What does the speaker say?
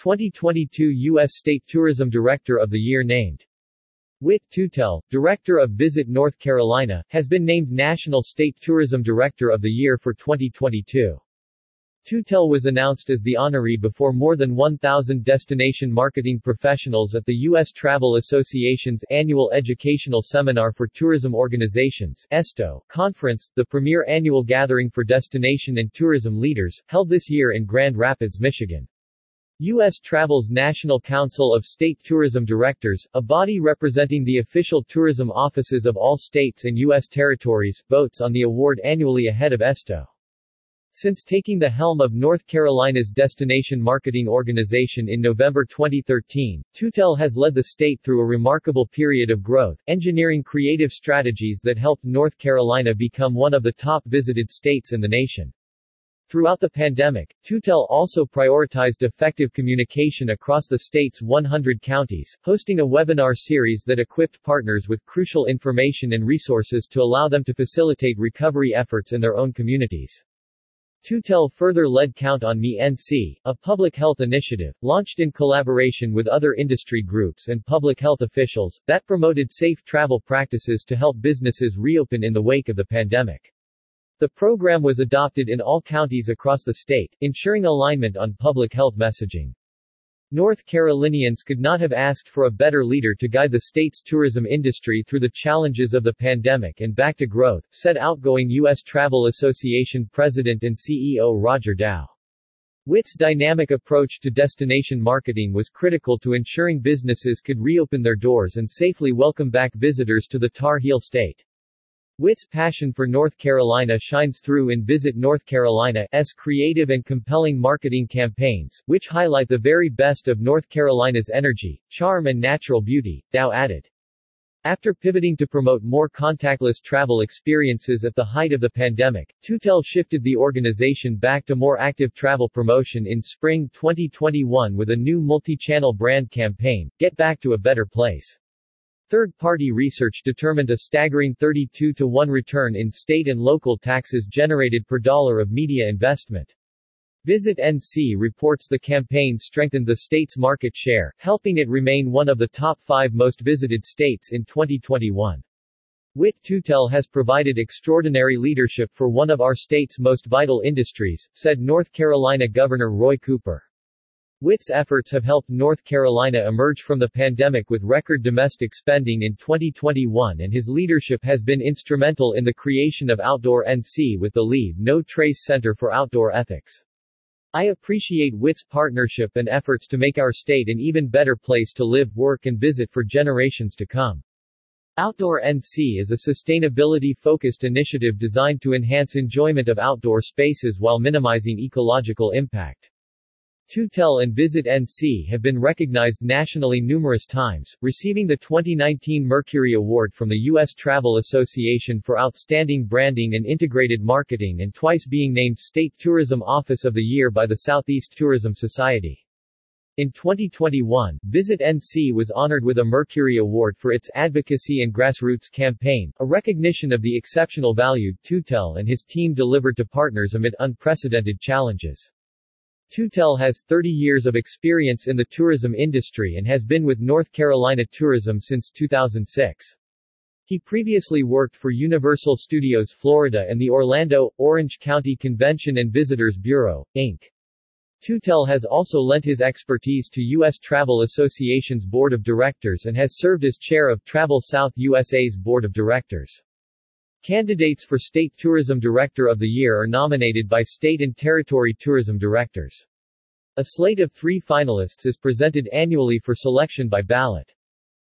2022 U.S. State Tourism Director of the Year named Wit Tuttle, Director of Visit North Carolina, has been named National State Tourism Director of the Year for 2022. Tuttle was announced as the honoree before more than 1,000 destination marketing professionals at the U.S. Travel Association's annual educational seminar for tourism organizations ESTO conference, the premier annual gathering for destination and tourism leaders, held this year in Grand Rapids, Michigan. U.S. Travel's National Council of State Tourism Directors, a body representing the official tourism offices of all states and U.S. territories, votes on the award annually ahead of ESTO. Since taking the helm of North Carolina's destination marketing organization in November 2013, Tuttle has led the state through a remarkable period of growth, engineering creative strategies that helped North Carolina become one of the top visited states in the nation. Throughout the pandemic, Tuttle also prioritized effective communication across the state's 100 counties, hosting a webinar series that equipped partners with crucial information and resources to allow them to facilitate recovery efforts in their own communities. Tuttle further led Count on Me NC, a public health initiative, launched in collaboration with other industry groups and public health officials, that promoted safe travel practices to help businesses reopen in the wake of the pandemic. The program was adopted in all counties across the state, ensuring alignment on public health messaging. North Carolinians could not have asked for a better leader to guide the state's tourism industry through the challenges of the pandemic and back to growth, said outgoing U.S. Travel Association President and CEO Roger Dow. Wit's dynamic approach to destination marketing was critical to ensuring businesses could reopen their doors and safely welcome back visitors to the Tar Heel state. Wit's passion for North Carolina shines through in Visit North Carolina's creative and compelling marketing campaigns, which highlight the very best of North Carolina's energy, charm and natural beauty, Dow added. After pivoting to promote more contactless travel experiences at the height of the pandemic, Tuttle shifted the organization back to more active travel promotion in spring 2021 with a new multi-channel brand campaign, Get Back to a Better Place. Third-party research determined a staggering 32 to 1 return in state and local taxes generated per dollar of media investment. Visit NC reports the campaign strengthened the state's market share, helping it remain one of the top five most visited states in 2021. Wit Tuttle has provided extraordinary leadership for one of our state's most vital industries, said North Carolina Governor Roy Cooper. Wit's efforts have helped North Carolina emerge from the pandemic with record domestic spending in 2021 and his leadership has been instrumental in the creation of Outdoor NC with the Leave No Trace Center for Outdoor Ethics. I appreciate Wit's partnership and efforts to make our state an even better place to live, work and visit for generations to come. Outdoor NC is a sustainability-focused initiative designed to enhance enjoyment of outdoor spaces while minimizing ecological impact. Tuttle and Visit NC have been recognized nationally numerous times, receiving the 2019 Mercury Award from the U.S. Travel Association for Outstanding Branding and Integrated Marketing and twice being named State Tourism Office of the Year by the Southeast Tourism Society. In 2021, Visit NC was honored with a Mercury Award for its advocacy and grassroots campaign, a recognition of the exceptional value Tuttle and his team delivered to partners amid unprecedented challenges. Tuttle has 30 years of experience in the tourism industry and has been with North Carolina Tourism since 2006. He previously worked for Universal Studios Florida and the Orlando, Orange County Convention and Visitors Bureau, Inc. Tuttle has also lent his expertise to U.S. Travel Association's Board of Directors and has served as chair of Travel South USA's Board of Directors. Candidates for State Tourism Director of the Year are nominated by state and territory tourism directors. A slate of three finalists is presented annually for selection by ballot.